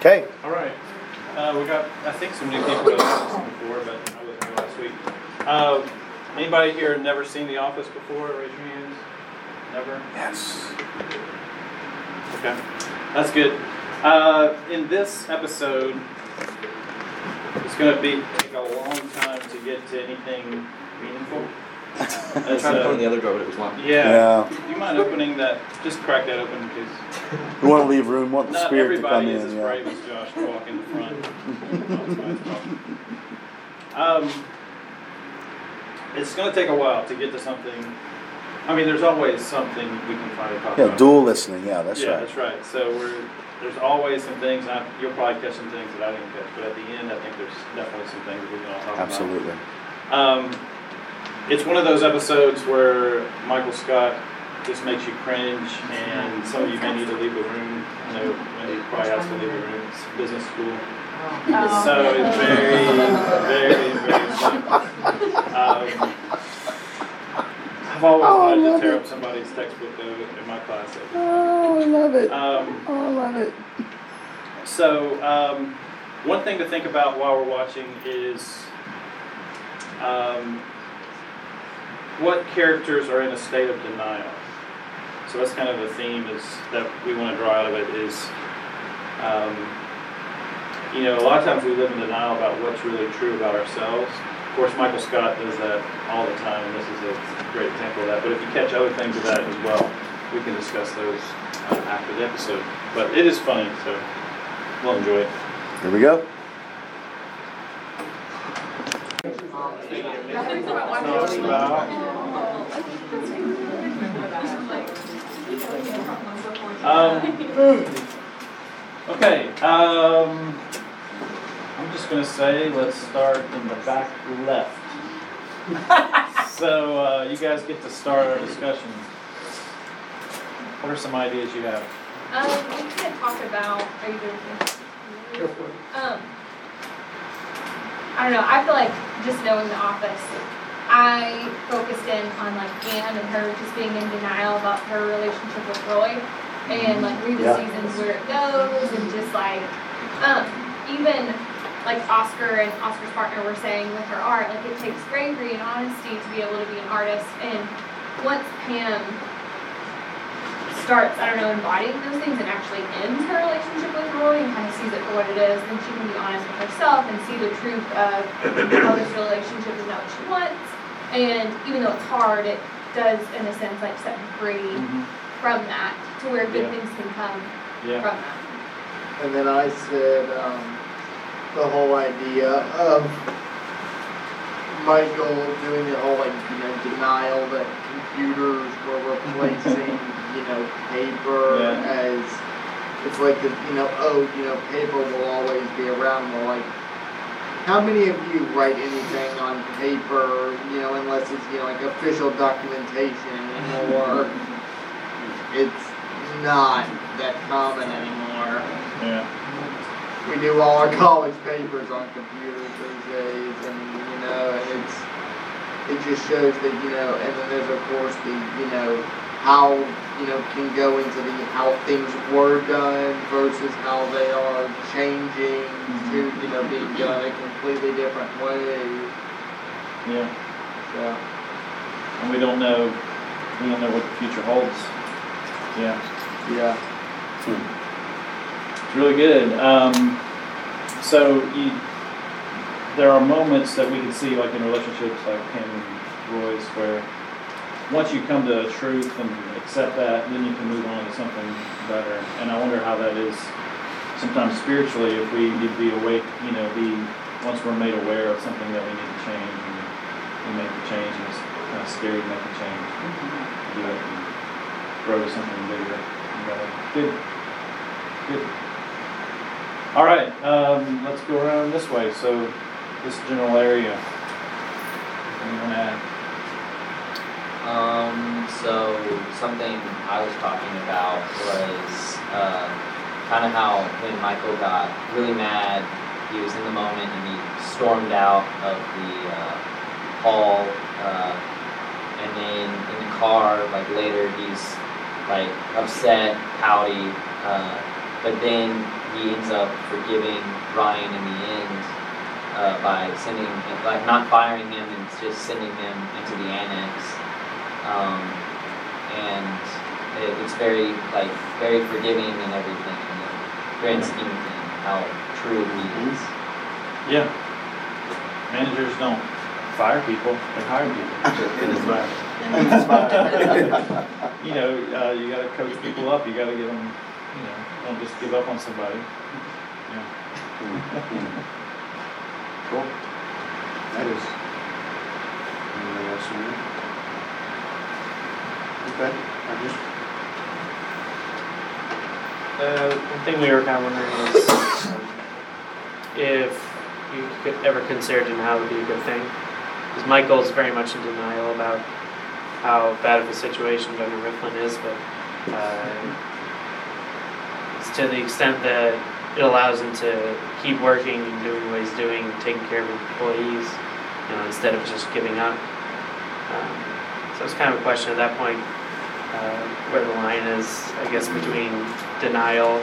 Okay. All right. Uh, we got, I think, some new people that have seen before, but I wasn't here last week. Uh, anybody here never seen The Office before? Raise your hands. Never? Yes. Okay. That's good. Uh, in this episode, it's going to be take a long time to get to anything meaningful. I As, tried to put in the other door, but it was locked. yeah. Yeah. Do you mind opening that? Just crack that open, please. We want to leave room, want the Not spirit to come everybody is in. as Yeah. brave as Josh to walk in the front. um, it's going to take a while to get to something. I mean, there's always something we can find talk Yeah, about. dual listening. Yeah, that's yeah, right. Yeah, that's right. So we're there's always some things. And I, you'll probably catch some things that I didn't catch, but at the end, I think there's definitely some things that we can all talk Absolutely. about. Um, it's one of those episodes where Michael Scott just makes you cringe, and some of you may need to leave the room. I know Wendy probably has to leave the room. It's business school. Oh. So it's very, very, very funny. Um, I've always Oh, wanted to tear it. up somebody's textbook though in my class. Oh, I love it. Um, Oh, I love it. so um, one thing to think about while we're watching is um, what characters are in a state of denial. So that's kind of a theme is that we want to draw out of it is, um, you know, a lot of times we live in denial about what's really true about ourselves. Of course, Michael Scott does that all the time, and this is a great example of that. But if you catch other things of that as well, we can discuss those uh, after the episode. But it is funny, so we'll enjoy it. Here we go. Um, okay, um, I'm just gonna say, let's start in the back left. So, uh, you guys get to start our discussion. What are some ideas you have? Um, we kind of talked about, are you doing this? Um, I don't know, I feel like just knowing the office, I focused in on like Anne and her just being in denial about her relationship with Roy and like read the Yeah. seasons where it goes and just like, um, even like Oscar and Oscar's partner were saying with her art, like it takes bravery and honesty to be able to be an artist and once Pam starts, I don't know, embodying those things and actually ends her relationship with Roy and kind of sees it for what it is, then she can be honest with herself and see the truth of how this relationship is not what she wants. And even though it's hard, it does, in a sense, like set free from that to where good Yeah. things can come Yeah, from that. And then I said um, the whole idea of Michael doing the whole like you know denial that computers were replacing you know paper Yeah. as it's like the, you know oh you know paper will always be around. Well, like how many of you write anything on paper you know unless it's you know like official documentation or it's not that common anymore. yeah, We do all our college papers on computers these days, and you know, and it's it just shows that you know, and then there's of course the you know how you know can go into the how things were done versus how they are changing to mm-hmm. you know being done a completely different way. yeah. So And we don't know, we don't know what the future holds. Yeah. Yeah, It's really good. Um, so you, there are moments that we can see, like in relationships, like Pam and Roy's, where once you come to truth and accept that, then you can move on to something better. And I wonder how that is sometimes spiritually, if we need to be awake, you know, be once we're made aware of something that we need to change, and we make the change, and it's kind of scary to make the change, do it, and grow to something bigger. Good. Good. All right, um, let's go around this way. So, this general area. Anyone add? Um, so something I was talking about was uh, kind of how when Michael got really mad, he was in the moment and he stormed out of the uh, hall, uh, and then in the car, like later, he's like upset, pouty, uh, but then he ends up forgiving Ryan in the end uh, by sending, like, not firing him and just sending him into the annex. Um, and it, it's very, like, very forgiving and everything in the grand scheme of things, how true he is. Yeah. Managers don't fire people, they hire people. You know, uh, you gotta coach people up, you gotta give them, you know, don't just give up on somebody. Yeah. Cool. That is. Anything else you need? Okay, I just, Uh, one thing we were kind of wondering is um, if you could ever consider denial would be a good thing. Because Michael's very much in denial about how bad of a situation Dunder Mifflin is, but uh, it's to the extent that it allows him to keep working and doing what he's doing, taking care of employees, you know, instead of just giving up. Um, so it's kind of a question at that point uh, where the line is, I guess, between denial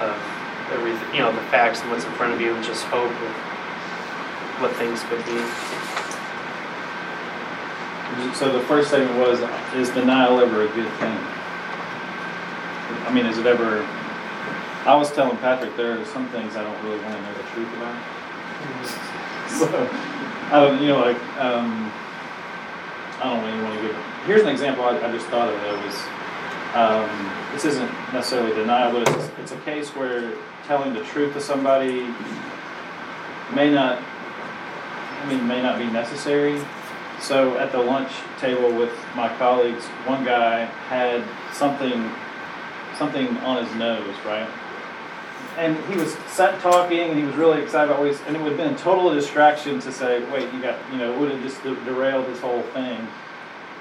of everything, you know, the facts and what's in front of you, and just hope of what things could be. So the first statement was, is denial ever a good thing? I mean, is it ever, I was telling Patrick, there are some things I don't really want to know the truth about. So, I don't, you know, like, um, I don't really want to give, here's an example I, I just thought of that was, um, this isn't necessarily denial, but it's, it's a case where telling the truth to somebody may not, I mean, may not be necessary. So at the lunch table with my colleagues, one guy had something, something on his nose, right? And he was sat talking, and he was really excited about what and it would have been a total distraction to say, wait, you got, you know, it would have just derailed this whole thing.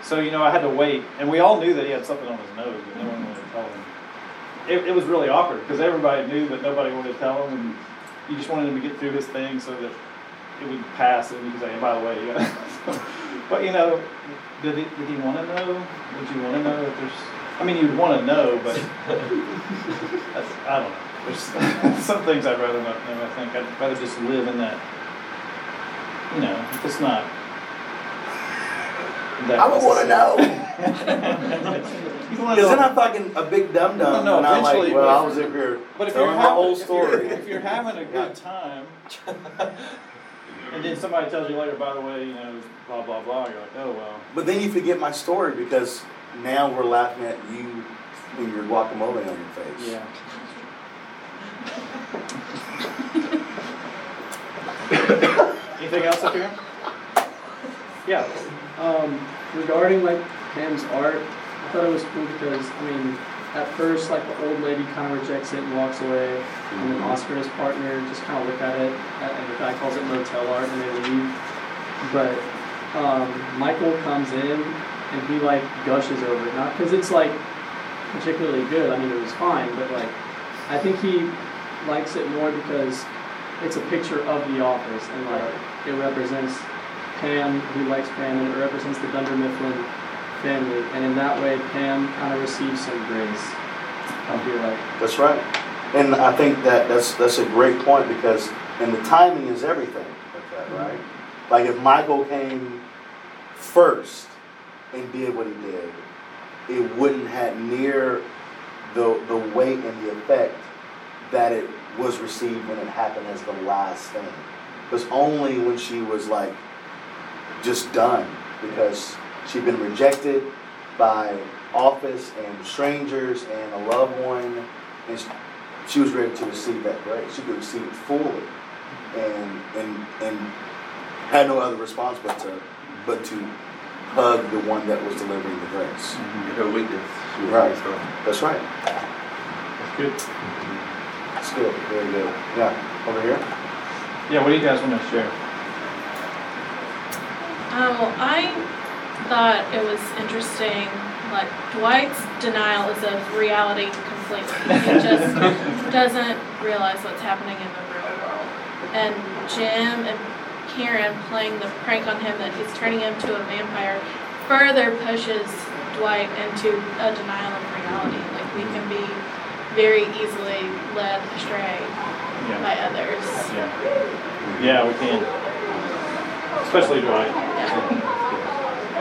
So, you know, I had to wait, and we all knew that he had something on his nose, but no one wanted to tell him. It, it was really awkward, because everybody knew, but nobody wanted to tell him, and you just wanted him to get through his thing so that it would pass, and you could say, hey, by the way, you got But, you know, did he, did he want to know? Would you want to know if there's, I mean, you'd want to know, but that's, I don't know. There's some things I'd rather not know, I think. I'd rather just live in that, you know, if it's not. that I would wanna know. You wanna Cause then know. I'm fucking a big dum dum, No, no, and I'm like, well, but- I was up here But if you're telling my having, whole if you're, story. if you're having a good time, and then somebody tells you later, by the way, you know, blah, blah, blah, you're like, oh, well. But then you forget my story because now we're laughing at you with your guacamole on your face. Yeah. Anything else up here? Yeah. Um, regarding like Pam's art, I thought it was cool because I mean, at first like the old lady kind of rejects it and walks away, and then Oscar and his partner just kind of look at it, and the guy calls it motel art, and they leave. But um, Michael comes in and he like gushes over it, not because it's like particularly good. I mean, it was fine, but like I think he likes it more because it's a picture of the office and like it represents Pam, who likes Pam, and it represents the Dunder Mifflin family. And in that way, Pam kind of received some grace. I feel like. That's right. And I think that that's that's a great point because and the timing is everything with that, mm-hmm. right? Like if Michael came first and did what he did, it wouldn't have near the the weight and the effect that it was received when it happened as the last thing. Because only when she was like just done because she'd been rejected by office and strangers and a loved one and she, she was ready to receive that grace. She could receive it fully and and and had no other response but to but to hug the one that was delivering the grace. In her weakness. she Right. strong. That's right. That's good. It's good. Very good. Yeah. Over here. Yeah, what do you guys want to share? Um, well, I thought it was interesting, like Dwight's denial is of reality completely. He just doesn't realize what's happening in the real world. And Jim and Karen playing the prank on him that he's turning him to a vampire further pushes Dwight into a denial of reality. Like we can be very easily led astray Yeah, by others. yeah. Yeah, we can. Especially Dwight.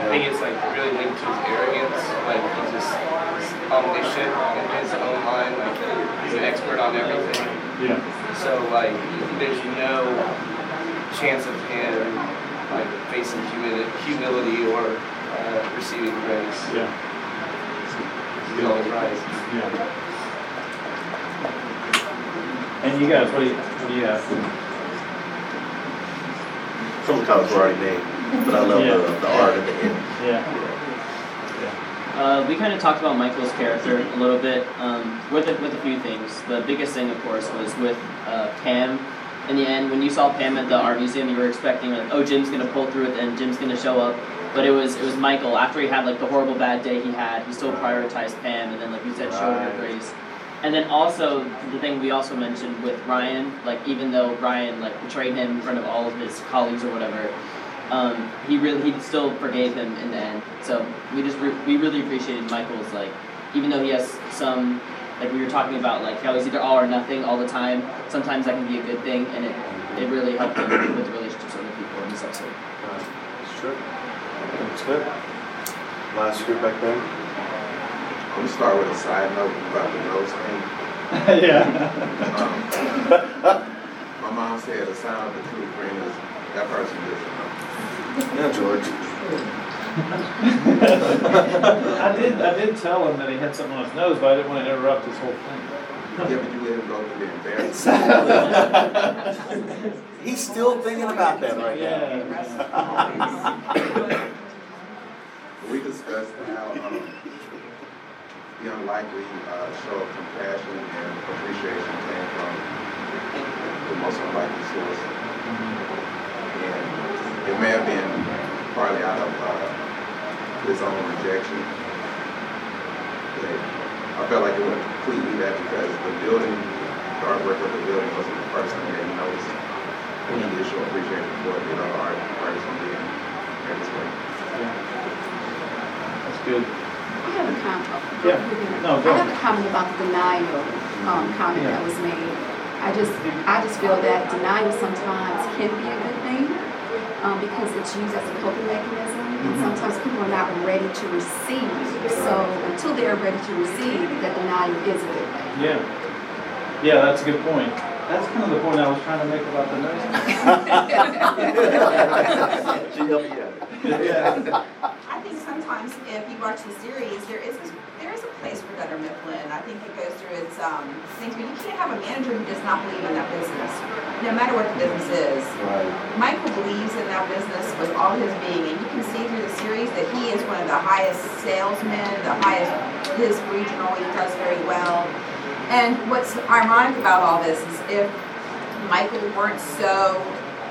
I think it's like really linked to his arrogance, like he's just he's omniscient in his own mind, like he's an expert on everything. Yeah. So like there's no chance of him like facing humility, humility or uh, receiving grace. Yeah. He's always right. Yeah. And you guys, what do you, what do you have? Some of the comments were already made, but I love Yeah. the, the art at the end. Yeah. Uh, we kind of talked about Michael's character a little bit um, with a, with a few things. The biggest thing, of course, was with uh, Pam. In the end, when you saw Pam at the art museum, you were expecting like, oh, Jim's gonna pull through it, and Jim's gonna show up. But it was it was Michael. After he had like the horrible bad day he had, he still prioritized Pam, and then like you said, showed her grace. And then also the thing we also mentioned with Ryan, like even though Ryan like betrayed him in front of all of his colleagues or whatever, um, he really he still forgave him in the end. So we just re- we really appreciated Michael's like even though he has some like we were talking about like how he's either all or nothing all the time. Sometimes that can be a good thing, and it it really helped him with the relationships with other people in this episode. Right. It's true. It's good. Last group back there. I'm gonna start with a side note about the nose thing. yeah. Um, my mom said the sound of the truth brings that person just Yeah, George. I did, I did tell him that he had something on his nose, but I didn't want to interrupt his whole thing. Yeah, but you let him go through the. He's still thinking about that right now. Yeah. We discussed how um, the unlikely uh, show of compassion and appreciation came from the most unlikely source. And it may have been partly out of uh, his own rejection. But I felt like it wasn't completely that because the building, the artwork of the building wasn't the first thing that he noticed. And he did show appreciation for it, you know, art, artists and being in this way. That's good. I have a comment. Yeah. No, go I have a comment about the denial, um, comment that was made. I just, I just feel that denial sometimes can be a good thing, um, because it's used as a coping mechanism. And Mhm. sometimes people are not ready to receive, so until they are ready to receive, that denial is a good thing. Yeah. Yeah, that's a good point. That's kind of the point I was trying to make about the nose. She helped you out. Yeah. I think sometimes if you watch the series, there is a, there is a place for Dunder Mifflin. I think it goes through its um, things, but you can't have a manager who does not believe in that business, no matter what the business is. Right. Michael believes in that business with all his being, and you can see through the series that he is one of the highest salesmen, the highest, his regional, he does very well. And what's ironic about all this is if Michael weren't so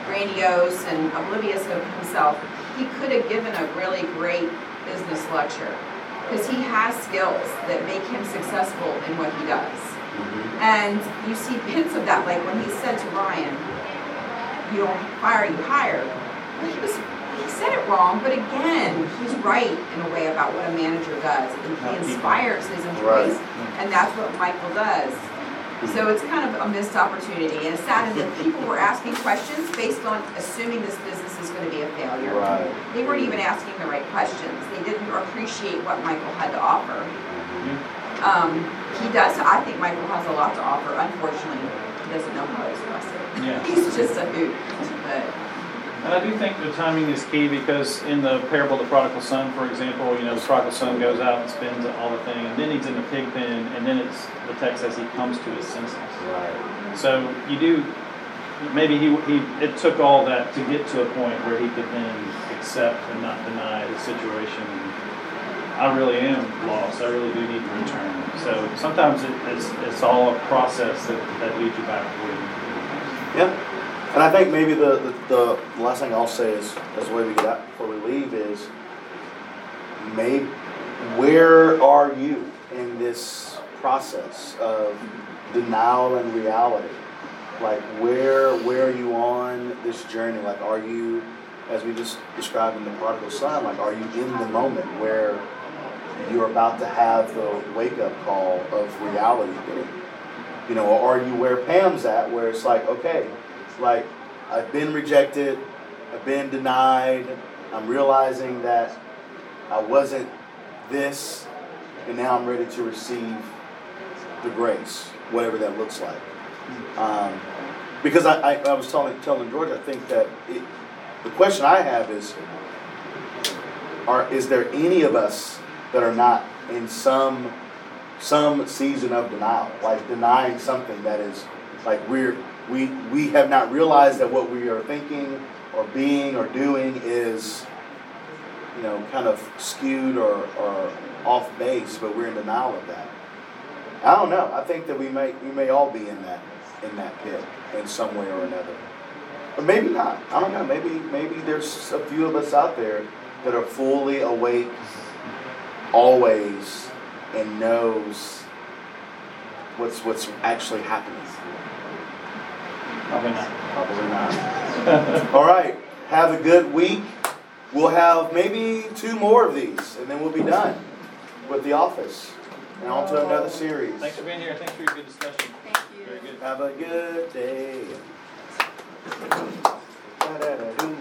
grandiose and oblivious of himself, he could have given a really great business lecture because he has skills that make him successful in what he does. Mm-hmm. And you see hints of that, like when he said to Ryan, you don't fire, you hire. Well, he was he said it wrong, but again, he's right in a way about what a manager does. And he inspires his employees, and that's what Michael does. So it's kind of a missed opportunity, and it's sad that people were asking questions based on assuming this business is going to be a failure. Right. They weren't even asking the right questions. They didn't appreciate what Michael had to offer. Um, he does. I think Michael has a lot to offer. Unfortunately, he doesn't know how to express it. Yeah. He's just a hoot. And I do think the timing is key because in the parable of the prodigal son, for example, you know, the prodigal son goes out and spends all the thing, and then he's in the pig pen, and then it's the text says he comes to his senses. Right. So you do, maybe he, he, it took all that to get to a point where he could then accept and not deny his situation. I really am lost. I really do need to return. So sometimes it, it's, it's all a process that, that leads you back to where you need to be. Yeah. And I think maybe the, the, the last thing I'll say is, as the way we get out before we leave is, maybe, where are you in this process of denial and reality? Like, where, where are you on this journey? Like, are you, as we just described in the prodigal son, like, are you in the moment where you're about to have the wake up call of reality. You know, or are you where Pam's at, where it's like, okay, like I've been rejected, I've been denied, I'm realizing that I wasn't this, and now I'm ready to receive the grace, whatever that looks like. Um, because I, I, I was telling telling George, I think that it, the question I have is, are is there any of us that are not in some some season of denial, like denying something that is like we're we we have not realized that what we are thinking or being or doing is you know kind of skewed or, or off base, but we're in denial of that. I don't know. I think that we may we may all be in that in that pit in some way or another. But maybe not. I don't know. Maybe maybe there's a few of us out there that are fully awake always and knows what's what's actually happening. Probably not. Probably not. All right. Have a good week. We'll have maybe two more of these, and then we'll be done with the office and on to another series. Thanks for being here. Thanks for your good discussion. Thank you. Very good. Have a good day. Da-da-da-da.